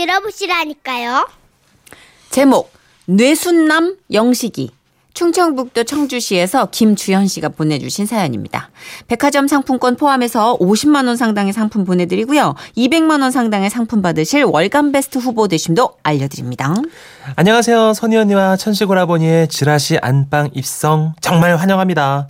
들어보시라니까요. 제목 뇌순남 영식이 충청북도 청주시에서 김주현 씨가 보내주신 사연입니다. 백화점 상품권 포함해서 50만 원 상당의 상품 보내드리고요. 200만 원 상당의 상품 받으실 월간 베스트 후보 되심도 알려드립니다. 안녕하세요. 선희 언니와 천식 오라버니의 지라시 안방 입성 정말 환영합니다.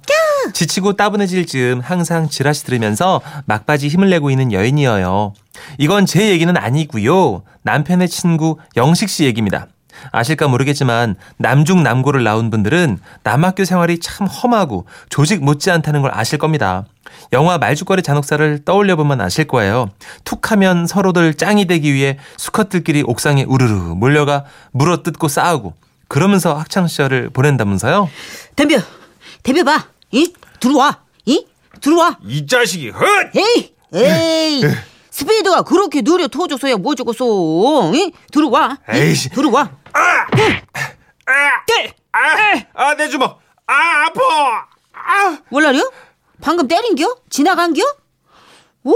지치고 따분해질 즈음 항상 지라시 들으면서 막바지 힘을 내고 있는 여인이어요. 이건 제 얘기는 아니고요. 남편의 친구 영식 씨 얘기입니다. 아실까 모르겠지만 남중 남고를 나온 분들은 남학교 생활이 참 험하고 조직 못지않다는 걸 아실 겁니다. 영화 말죽거리 잔혹사를 떠올려 보면 아실 거예요. 툭하면 서로들 짱이 되기 위해 수컷들끼리 옥상에 우르르 몰려가 물어뜯고 싸우고 그러면서 학창 시절을 보낸다면서요? 덤벼, 덤벼 봐. 이 들어와, 이 들어와. 이 자식이 헛! 에이, 에이. 스피드가 그렇게 느려 터져서야 뭐 저거소. 이 들어와. 이? 에이씨. 들어와. 아, 내 주먹. 아, 아파. 아. 몰라요? 방금 때린겨? 지나간겨? 오,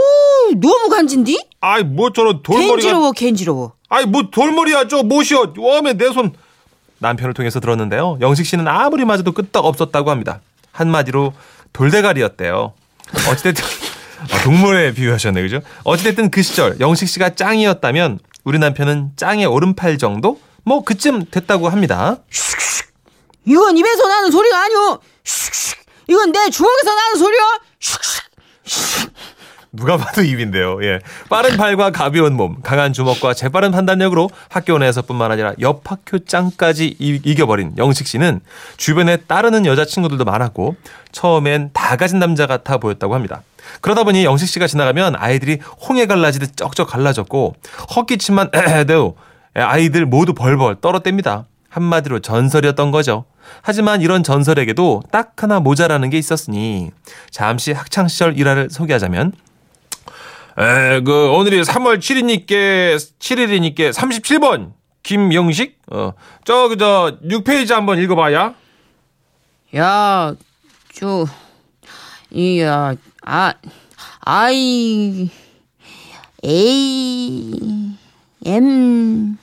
너무 간진디? 아이, 뭐 저런 돌머리가. 겐지러워, 겐지러워. 아이, 뭐 돌머리야, 저 못이여. 웜에 내 손. 남편을 통해서 들었는데요. 영식 씨는 아무리 맞아도 끄떡 없었다고 합니다. 한마디로 돌대가리였대요. 어찌됐든 아, 동물에 비유하셨네, 그죠? 어찌됐든 그 시절 영식 씨가 짱이었다면 우리 남편은 짱의 오른팔 정도? 뭐 그쯤 됐다고 합니다. 이건 입에서 나는 소리가 아니오. 이건 내 주먹에서 나는 소리야. 누가 봐도 입인데요. 예. 빠른 팔과 가벼운 몸, 강한 주먹과 재빠른 판단력으로 학교 내에서뿐만 아니라 옆 학교 짱까지 이- 이겨버린 영식 씨는 주변에 따르는 여자친구들도 많았고 처음엔 다 가진 남자 같아 보였다고 합니다. 그러다 보니 영식 씨가 지나가면 아이들이 홍해 갈라지듯 쩍쩍 갈라졌고 헛기침만 에헤대우 아이들 모두 벌벌 떨어댑니다. 한마디로 전설이었던 거죠. 하지만 이런 전설에게도 딱 하나 모자라는 게 있었으니 잠시 학창 시절 일화를 소개하자면 에, 그 오늘이 3월 7일이니까 7일이니까 37번 김영식? 어 저기 저 6페이지 한번 읽어봐야. 야, 저, 이야, 아, 아이, A, M,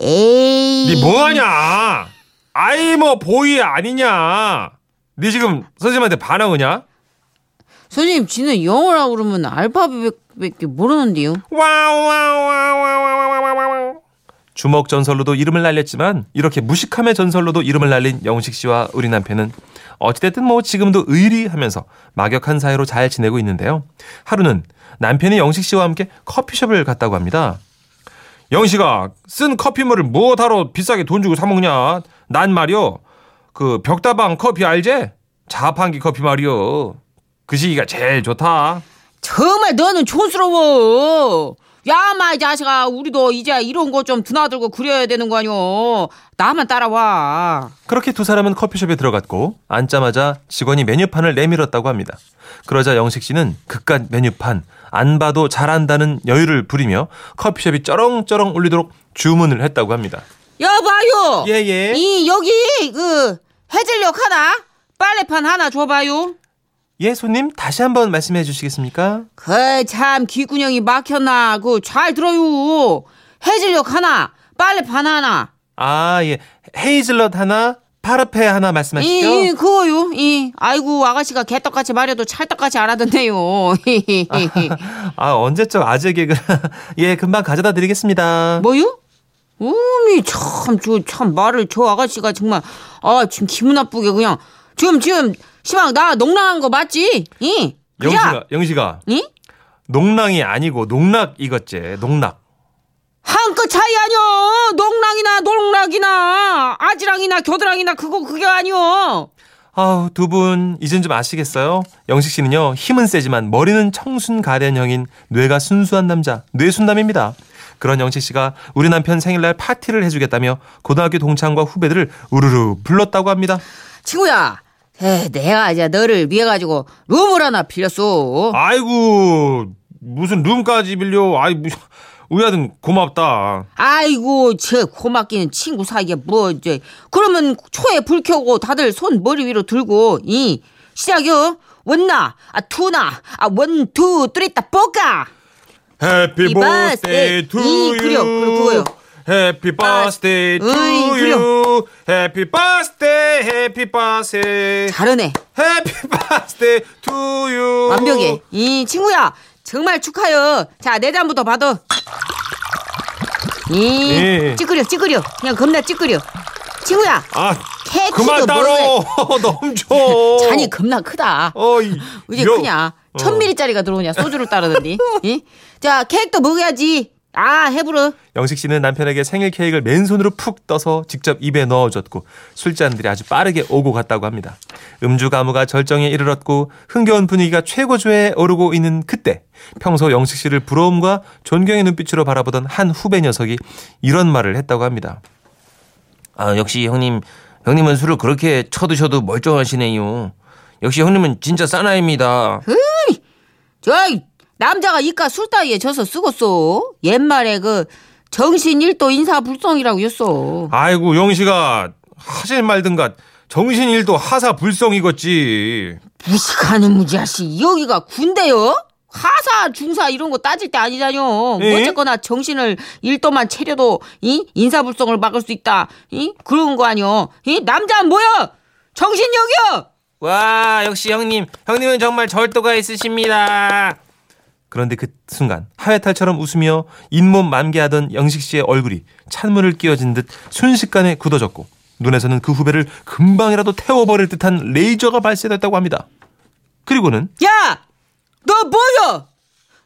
A. 니 뭐하냐? 아이 뭐 보이 아니냐? 니 지금 선생님한테 반항하냐 선생님, 지는 영어라고 그러면 알파벳밖에 모르는데요. 와와와와와와와 주먹 전설로도 이름을 날렸지만 이렇게 무식함의 전설로도 이름을 날린 영식 씨와 우리 남편은 어찌됐든 뭐 지금도 의리하면서 막역한 사이로 잘 지내고 있는데요. 하루는 남편이 영식 씨와 함께 커피숍을 갔다고 합니다. 영식아, 쓴 커피물을 뭐하러 비싸게 돈 주고 사 먹냐? 난 말이요. 그 벽다방 커피 알제? 자판기 커피 말이요. 그 시기가 제일 좋다. 정말 너는 촌스러워. 야, 마, 이 자식아. 우리도 이제 이런 거 좀 드나들고 그려야 되는 거 아니오. 나만 따라와. 그렇게 두 사람은 커피숍에 들어갔고 앉자마자 직원이 메뉴판을 내밀었다고 합니다. 그러자 영식 씨는 그깟 메뉴판 안 봐도 잘한다는 여유를 부리며 커피숍이 쩌렁쩌렁 울리도록 주문을 했다고 합니다. 여봐요. 예예. 이, 여기, 그, 해질녘 하나, 빨래판 하나 줘봐요. 예 손님 다시 한번 말씀해 주시겠습니까? 그, 참, 귀구녕이 막혔나. 그, 잘 들어요. 해질녘 하나, 빨래판 하나. 아 예. 헤이즐넛 하나 파르페 하나 말씀하시죠? 이, 이, 그거요. 이, 아이고, 아가씨가 개떡같이 말해도 찰떡같이 알아듣네요. 아 언제적 아재 개그 예 금방 가져다 드리겠습니다. 뭐요? 어미 참저참 말을 저 아가씨가 정말 아 지금 기분 나쁘게 그냥 지금 지금 시방 나 농락한 거 맞지? 이? 영식아 영식아 이 농랑이 아니고 농락 이것제 농락. 한끗 차이 아니여 농락이나 농락이나 아지랑이나 겨드랑이나 그거 그게 아니여 아우 두 분 이젠 좀 아시겠어요? 영식 씨는요 힘은 세지만 머리는 청순 가련형인 뇌가 순수한 남자 뇌순남입니다. 그런 영식 씨가 우리 남편 생일날 파티를 해주겠다며 고등학교 동창과 후배들을 우르르 불렀다고 합니다. 친구야 에, 내가 이제 너를 위해 가지고 룸을 하나 빌렸어 아이고 무슨 룸까지 빌려? 아이 무 우리 아들 고맙다. 아이고 저 고맙기는 친구 사이에 뭐 이제 그러면 초에 불 켜고 다들 손 머리 위로 들고 이 시작이요 one나 아 two나 아 one two three 따 뽀까 Happy birthday to 이, 그려, 그려, 그거요. Happy birthday to 으이, you. Happy birthday, happy birthday. 잘하네. Happy birthday to you. 완벽해. 이 친구야, 정말 축하해. 자, 내 잔부터 받아. 이, 예. 찌끄려, 찌끄려. 그냥 겁나 찌끄려. 친구야, 아, 케이크도 그만 따로 넘쳐. 잔이 겁나 크다. 어, 이, 이제 여- 크냐? 어. 천 미리짜리가 들어오냐? 소주를 따르던디. 이? 자, 케이크도 먹어야지. 아, 해부르. 영식 씨는 남편에게 생일 케이크를 맨손으로 푹 떠서 직접 입에 넣어줬고 술잔들이 아주 빠르게 오고 갔다고 합니다. 음주 가무가 절정에 이르렀고 흥겨운 분위기가 최고조에 오르고 있는 그때 평소 영식 씨를 부러움과 존경의 눈빛으로 바라보던 한 후배 녀석이 이런 말을 했다고 합니다. 아, 역시 형님, 형님은 술을 그렇게 쳐드셔도 멀쩡하시네요. 역시 형님은 진짜 사나이입니다. 저 남자가 이깟 술 따위에 져서 쓰겄어. 옛말에 그 정신 일도 인사 불성이라고 했어. 아이고 영식아 하실 말든가 정신일도 하사 불성이겠지. 무식하는 무지하씨 여기가 군대요? 하사 중사 이런 거 따질 때 아니잖여. 에? 어쨌거나 정신을 일도만 차려도 이 인사불성을 막을 수 있다. 이 그런 거 아니여. 이 남자는 뭐야? 정신력이여. 와, 역시 형님. 형님은 정말 절도가 있으십니다. 그런데 그 순간 하회탈처럼 웃으며 잇몸 만개하던 영식 씨의 얼굴이 찬물을 끼얹은 듯 순식간에 굳어졌고 눈에서는 그 후배를 금방이라도 태워버릴 듯한 레이저가 발사됐다고 합니다. 그리고는 야, 너 뭐여?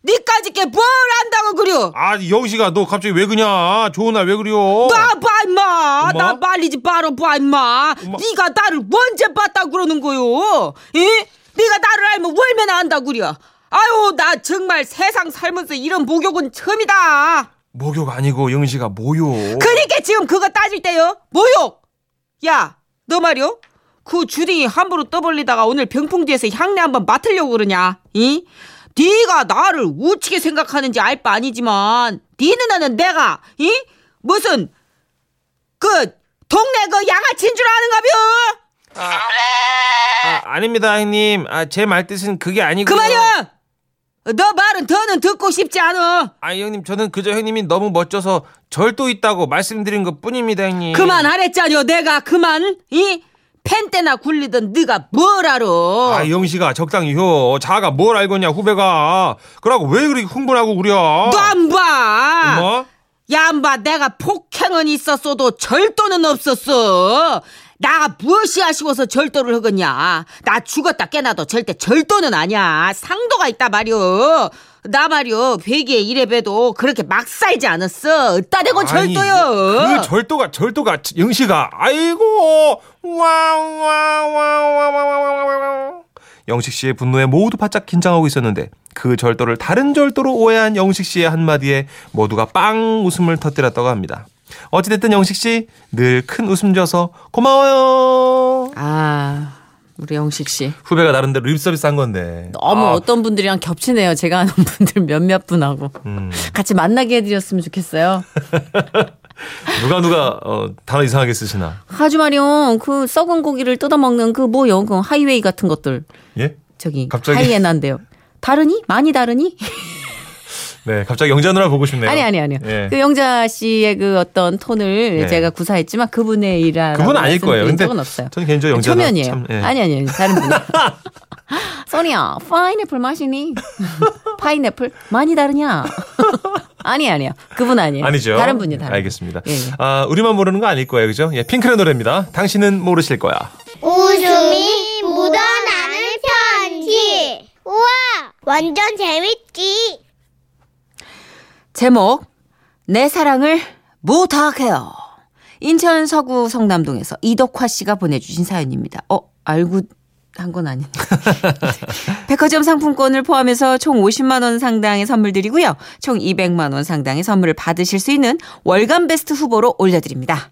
니까지 게 뭘 안다고 그려? 아 영식아 너 갑자기 왜 그냐 좋은 날 왜 그려 나봐 임마. 나 말리지 바로 봐 임마. 네가 나를 언제 봤다 그러는 거요? 예? 네가 나를 알면 월매나 안다 그려. 아유 나 정말 세상 살면서 이런 목욕은 처음이다. 목욕 아니고 영식아 모욕 그러니까 지금 그거 따질 때요. 모욕. 야, 너 말이요? 그 주둥이 함부로 떠벌리다가 오늘 병풍 뒤에서 향내 한번 맡으려고 그러냐? 이? 네가 나를 우치게 생각하는지 알 바 아니지만 네 누나는 내가 이 무슨 그 동네 그 양아치인 줄 아는가벼? 아, 아닙니다, 형님. 아, 제 말뜻은 그게 아니고. 그만요. 너 말은 더는 듣고 싶지 않아. 아, 형님, 저는 그저 형님이 너무 멋져서 절도 있다고 말씀드린 것 뿐입니다, 형님. 그만하랬잖여 내가 그만 이 펜때나 굴리던 네가 뭘 알아? 아 영식아 적당히 혀 자가 뭘 알겠냐 후배가 그러고 왜 그렇게 흥분하고 그려 너안 봐. 뭐? 얌바 내가 폭행은 있었어도 절도는 없었어. 나가 무엇이 아쉬워서 절도를 하겠냐. 나 죽었다 깨나도 절대 절도는 아니야. 상도가 있다 말이오. 나 말이오. 회기에 이래 봬도 그렇게 막 살지 않았어. 어따 대고 아니, 절도요. 그 절도가 절도가 영식아 아이고 와와와와와와 영식 씨의 분노에 모두 바짝 긴장하고 있었는데 그 절도를 다른 절도로 오해한 영식 씨의 한마디에 모두가 빵 웃음을 터뜨렸다고 합니다. 어찌됐든 영식 씨 늘 큰 웃음 줘서 고마워요. 아, 우리 영식 씨. 후배가 나름대로 립서비스 한 건데. 너무 아, 어떤 분들이랑 겹치네요. 제가 아는 분들 몇몇 분하고. 음. 같이 만나게 해드렸으면 좋겠어요. 누가 누가 어, 단어 이상하게 쓰시나? 하지 말이요. 그 썩은 고기를 뜯어먹는 그 뭐요. 그 하이웨이 같은 것들. 예? 저기 갑자기? 하이에나인데요. 다르니? 많이 다르니? 네, 갑자기 영자 누나 보고 싶네요. 아니 아니 아니요. 예. 그 영자 씨의 그 어떤 톤을 네. 제가 구사했지만 그분의 일이라 그분 아닐 거예요. 근데 적은 없어요. 저는 개인적으로 영자 누나 초면이에요. 참, 예. 아니 아니 다른 분. 소니야, 파인애플 마시니? 파인애플 많이 다르냐? 아니 아니요. 그분 아니에요. 아니죠. 다른 분이 다른. 분. 알겠습니다. 예, 예. 아, 우리만 모르는 거 아닐 거예요. 그죠? 예, 핑크의 노래입니다. 당신은 모르실 거야. 웃음이 묻어나는 편지. 우와, 완전 재밌지. 제목 내 사랑을 못하게요. 인천 서구 성남동에서 이덕화 씨가 보내주신 사연입니다. 어 알고 한 건 아닌데. 백화점 상품권을 포함해서 총 50만 원 상당의 선물 드리고요. 총 200만 원 상당의 선물을 받으실 수 있는 월간 베스트 후보로 올려드립니다.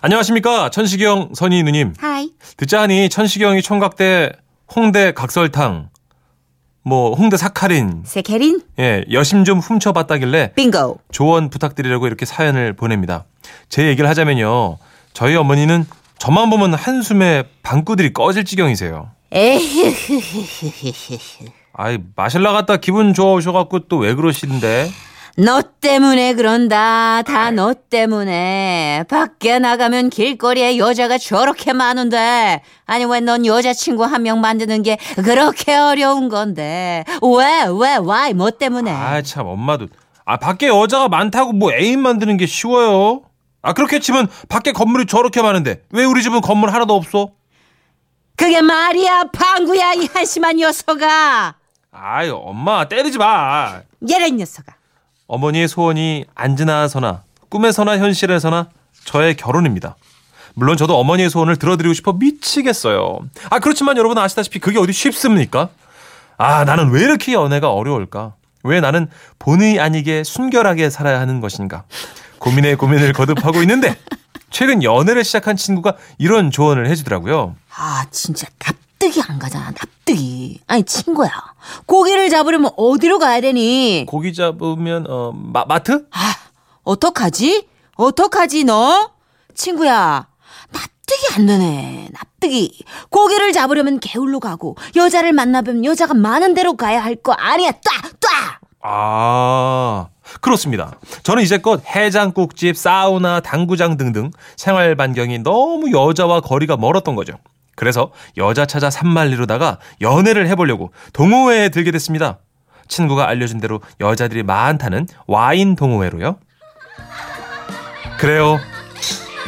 안녕하십니까. 천식영 선희 누님. 하이. 듣자 하니 천식영이 총각대 홍대 각설탕, 뭐 홍대 사카린, 세케린 예, 여심 좀 훔쳐봤다길래 빙고. 조언 부탁드리려고 이렇게 사연을 보냅니다. 제 얘기를 하자면요. 저희 어머니는 저만 보면 한숨에 방구들이 꺼질 지경이세요. 에휴, 아이 마실라 갔다 기분 좋아오셔갖고 또 왜 그러시는데? 너 때문에 그런다. 다 너 때문에. 밖에 나가면 길거리에 여자가 저렇게 많은데. 아니, 왜 넌 여자친구 한 명 만드는 게 그렇게 어려운 건데. 왜, 왜, why, 뭐 때문에. 아 참 엄마도 아 밖에 여자가 많다고 뭐 애인 만드는 게 쉬워요? 아 그렇게 치면 밖에 건물이 저렇게 많은데 왜 우리 집은 건물 하나도 없어? 그게 말이야, 방구야, 이 한심한 녀석아. 아이 엄마 때리지 마. 얘란 녀석아. 어머니의 소원이 안지나서나 꿈에서나 현실에서나 저의 결혼입니다. 물론 저도 어머니의 소원을 들어드리고 싶어 미치겠어요. 아 그렇지만 여러분 아시다시피 그게 어디 쉽습니까? 아 나는 왜 이렇게 연애가 어려울까? 왜 나는 본의 아니게 순결하게 살아야 하는 것인가? 고민에 고민을 거듭하고 있는데 최근 연애를 시작한 친구가 이런 조언을 해주더라고요. 아, 진짜 납득이 안 가잖아, 납득이. 아니, 친구야. 고기를 잡으려면 어디로 가야 되니? 고기 잡으면 어 마, 마트? 아, 어떡하지? 어떡하지, 너? 친구야, 납득이 안 되네. 납득이. 고기를 잡으려면 개울로 가고, 여자를 만나면 여자가 많은 데로 가야 할 거 아니야. 따! 따! 아, 그렇습니다. 저는 이제껏 해장국집, 사우나, 당구장 등등 생활 반경이 너무 여자와 거리가 멀었던 거죠. 그래서 여자 찾아 산만리로다가 연애를 해보려고 동호회에 들게 됐습니다. 친구가 알려준 대로 여자들이 많다는 와인 동호회로요. 그래요.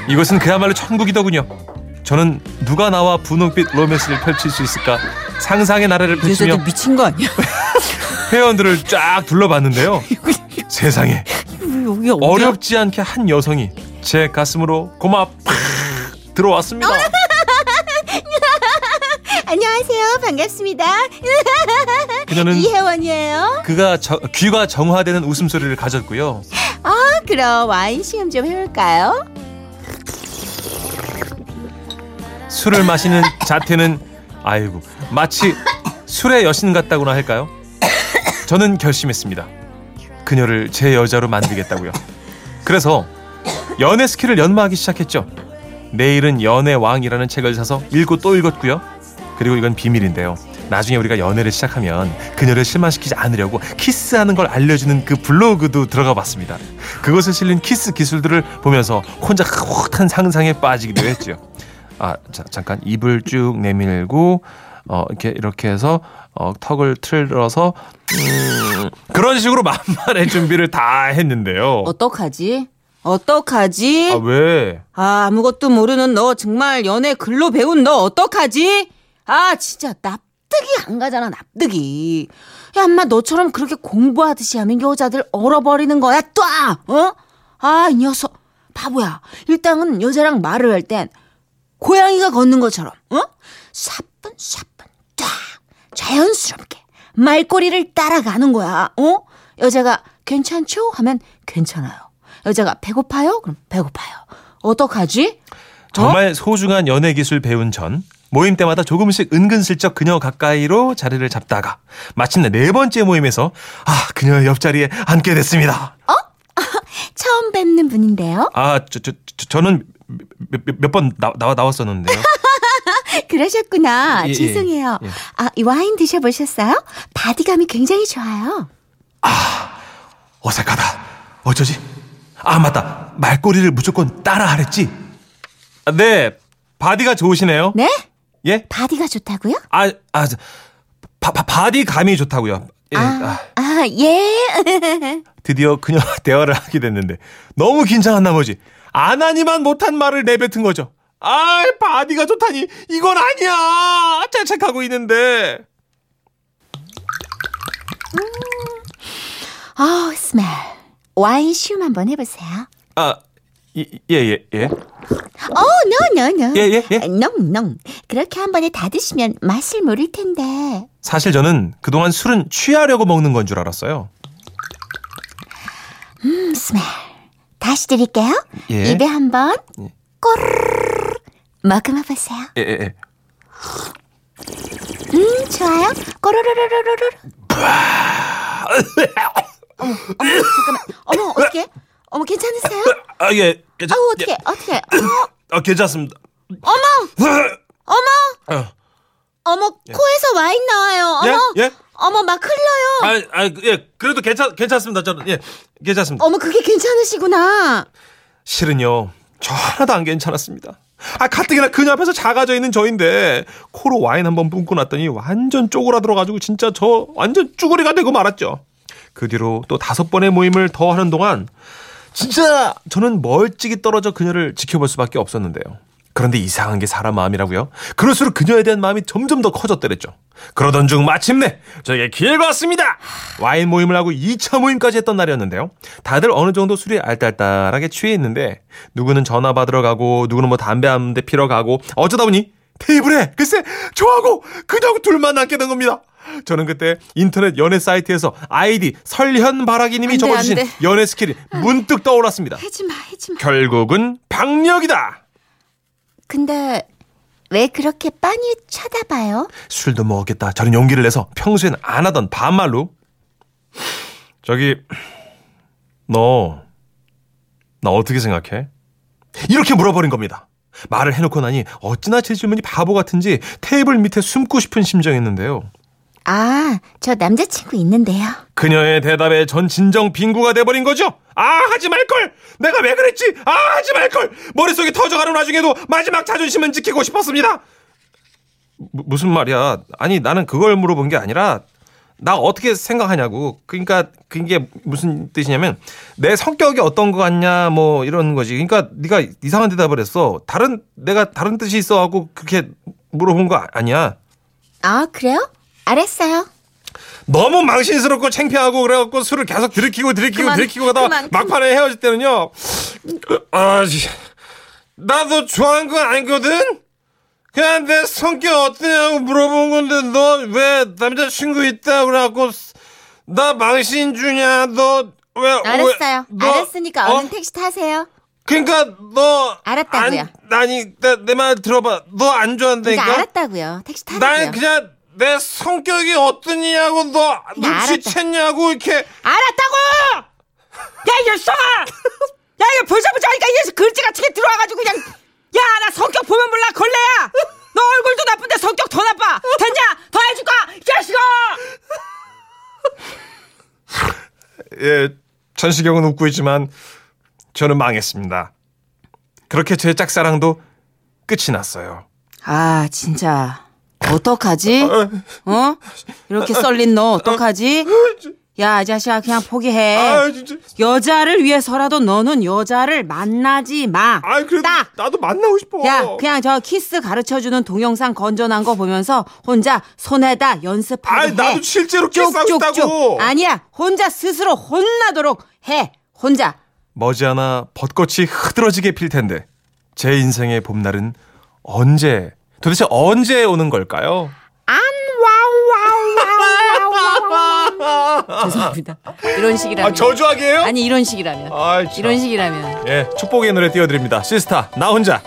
이것은 그야말로 천국이더군요. 저는 누가 나와 분홍빛 로맨스를 펼칠 수 있을까 상상의 나라를 펼치며 여자들 미친 거 아니야? 회원들을 쫙 둘러봤는데요. 세상에 여기 어디야? 어렵지 않게 한 여성이 제 가슴으로 고마 팍 들어왔습니다. 안녕하세요. 반갑습니다. 그녀는 이혜원이에요. 그가 저- 귀가 정화되는 웃음소리를 가졌고요. 아, 그럼 와인 시험 좀 해볼까요? 술을 마시는 자태는 아이고 마치 술의 여신 같다고나 할까요? 저는 결심했습니다. 그녀를 제 여자로 만들겠다고요. 그래서 연애 스킬을 연마하기 시작했죠. 내일은 연애 왕이라는 책을 사서 읽고 또 읽었고요. 그리고 이건 비밀인데요. 나중에 우리가 연애를 시작하면 그녀를 실망시키지 않으려고 키스하는 걸 알려주는 그 블로그도 들어가 봤습니다. 그것에 실린 키스 기술들을 보면서 혼자 흐뭇한 상상에 빠지기도 했죠. 아, 자, 잠깐 입을 쭉 내밀고 어, 이렇게 이렇게 해서 어, 턱을 틀어서 음, 그런 식으로 만만의 준비를 다 했는데요. 어떡하지? 어떡하지? 아, 왜? 아, 아무것도 모르는 너 정말 연애 글로 배운 너 어떡하지? 아, 진짜 납득이 안 가잖아, 납득이. 야, 엄마 너처럼 그렇게 공부하듯이 하면 여자들 얼어버리는 거야, 또! 어? 아, 이 녀석. 바보야. 일단은 여자랑 말을 할 땐 고양이가 걷는 것처럼, 어? 사뿐사뿐, 쫙! 자연스럽게 말꼬리를 따라가는 거야, 어? 여자가 괜찮죠? 하면 괜찮아요. 여자가 배고파요? 그럼 배고파요. 어떡하지? 정말 소중한 연애 기술 배운 전 모임 때마다 조금씩 은근슬쩍 그녀 가까이로 자리를 잡다가 마침내 네 번째 모임에서 아 그녀의 옆자리에 앉게 됐습니다. 처음 뵙는 분인데요. 아 저 저 저, 는 몇 번 나와 나왔었는데요. 그러셨구나. 예, 예, 죄송해요. 예. 아, 이 와인 드셔보셨어요? 바디감이 굉장히 좋아요. 어색하다. 어쩌지? 아 맞다. 말꼬리를 무조건 따라 하랬지. 아, 네 바디가 좋으시네요. 네? 예? 바디가 좋다고요? 아, 아, 저, 바, 바, 바디 감이 좋다고요. 예, 아, 아, 예. 드디어 그녀와 대화를 하게 됐는데 너무 긴장한 나머지 안 하니만 못한 말을 내뱉은 거죠. 아, 바디가 좋다니 이건 아니야. 자책하고 있는데. 어, 스멜. 와인 시음 한번 해보세요. 아, 예, 예, 예. 어, no, no, no. 예, 예, 예. 농, 농. 그렇게 한 번에 다 드시면 맛을 모를 텐데. 사실 저는 그동안 술은 취하려고 먹는 건 줄 알았어요. 음, 스멜. 다시 드릴게요. 예. 입에 한번 예. 꼬르르 먹으면 보세요. 예, 예, 예. 음, 좋아요. 꼬르르르르르르. 어머, 어머, 잠깐만. 어머, 어떻게? 어머, 괜찮으세요? 아, 예. 괜찮, 아우, 어떻게, 어떻게? 아, 괜찮습니다. 어머, 어머. 어, 어머 코에서 와인 나와요. 어머 예? 예? 어머 막 흘러요. 아, 아, 예, 그래도 괜찮, 괜찮습니다. 저는, 예, 괜찮습니다. 어머 그게 괜찮으시구나. 실은요, 저 하나도 안 괜찮았습니다. 아, 가뜩이나 그녀 앞에서 작아져 있는 저인데, 코로 와인 한번 뿜고 났더니 완전 쪼그라들어가지고 진짜 저 완전 쭈구리가 되고 말았죠. 그 뒤로 또 다섯 번의 모임을 더 하는 동안, 진짜 저는 멀찍이 떨어져 그녀를 지켜볼 수밖에 없었는데요. 그런데 이상한 게 사람 마음이라고요? 그럴수록 그녀에 대한 마음이 점점 더 커졌더랬죠. 그러던 중 마침내 저에게 기회가 왔습니다. 와인 모임을 하고 2차 모임까지 했던 날이었는데요. 다들 어느 정도 술이 알딸딸하게 취해 있는데 누구는 전화 받으러 가고 누구는 뭐 담배 한 대 피러 가고 어쩌다 보니 테이블에 글쎄 저하고 그녀하고 둘만 남게 된 겁니다. 저는 그때 인터넷 연애 사이트에서 아이디 설현바라기님이 적어주신 안 돼. 연애 스킬이 문득 떠올랐습니다. 해지마 해지마. 결국은 박력이다. 근데 왜 그렇게 빤히 쳐다봐요? 술도 먹었겠다. 저는 용기를 내서 평소엔 안 하던 반말로 저기 너 나 어떻게 생각해? 이렇게 물어버린 겁니다. 말을 해놓고 나니 어찌나 제 질문이 바보 같은지 테이블 밑에 숨고 싶은 심정이었는데요. 아, 저 남자친구 있는데요. 그녀의 대답에 전 진정 빙구가 돼버린 거죠. 아 하지 말걸. 내가 왜 그랬지? 아 하지 말걸. 머릿속이 터져가는 와중에도 마지막 자존심은 지키고 싶었습니다. 무, 무슨 말이야? 아니 나는 그걸 물어본 게 아니라 나 어떻게 생각하냐고. 그러니까 그게 무슨 뜻이냐면 내 성격이 어떤 거 같냐 뭐 이런 거지. 그러니까 네가 이상한 대답을 했어. 다른 내가 다른 뜻이 있어 하고 그렇게 물어본 거 아니야. 아, 그래요? 알았어요. 너무 망신스럽고 창피하고 그래갖고 술을 계속 들이키고 들이키고 그만, 들이키고 가다가 그만, 막판에 헤어질 때는요. 아, 씨. 나도 좋아하는 건 아니거든. 그냥 내 성격 어떠냐고 물어본 건데 너 왜 남자친구 있다 그래갖고 나 망신 주냐 너 왜 알았어요. 너, 알았으니까 어? 얼른 택시 타세요. 그러니까 너 알았다고요. 안, 아니 내 말 들어봐 너 안 좋아한다니까 그러니까 알았다고요. 택시 타라고요. 난 그냥 내 성격이 어떠냐고 너 눈치챘냐고 이렇게 알았다고! 야, 이 녀석아! 야, 이거 보자보자 하니까 이 녀석 글씨 같은 게 들어와가지고 그냥, 야, 나 성격 보면 몰라, 걸레야! 너 얼굴도 나쁜데 성격 더 나빠! 됐냐? 더 해줄까? 이 자식아! 예, 전시경은 웃고 있지만 저는 망했습니다. 그렇게 제 짝사랑도 끝이 났어요. 아, 진짜. 어떡하지? 어? 이렇게 썰린 너 어떡하지? 야, 이 자식아, 그냥 포기해. 아, 진짜. 여자를 위해서라도 너는 여자를 만나지 마. 아, 그래도 딱! 나도 만나고 싶어. 야, 그냥 저 키스 가르쳐주는 동영상 건져난 거 보면서 혼자 손에다 연습하고 아, 해. 나도 실제로 키스하고 싶다고. 아니야, 혼자 스스로 혼나도록 해. 혼자. 머지않아 벚꽃이 흐드러지게 필 텐데 제 인생의 봄날은 언제 도대체 언제 오는 걸까요? 죄송합니다. 이런 식이라면. 아, 저주하기예요? 아니, 이런 식이라면. 아, 참. 이런 식이라면. 예, 축복의 노래 띄워드립니다. 시스타 나 혼자.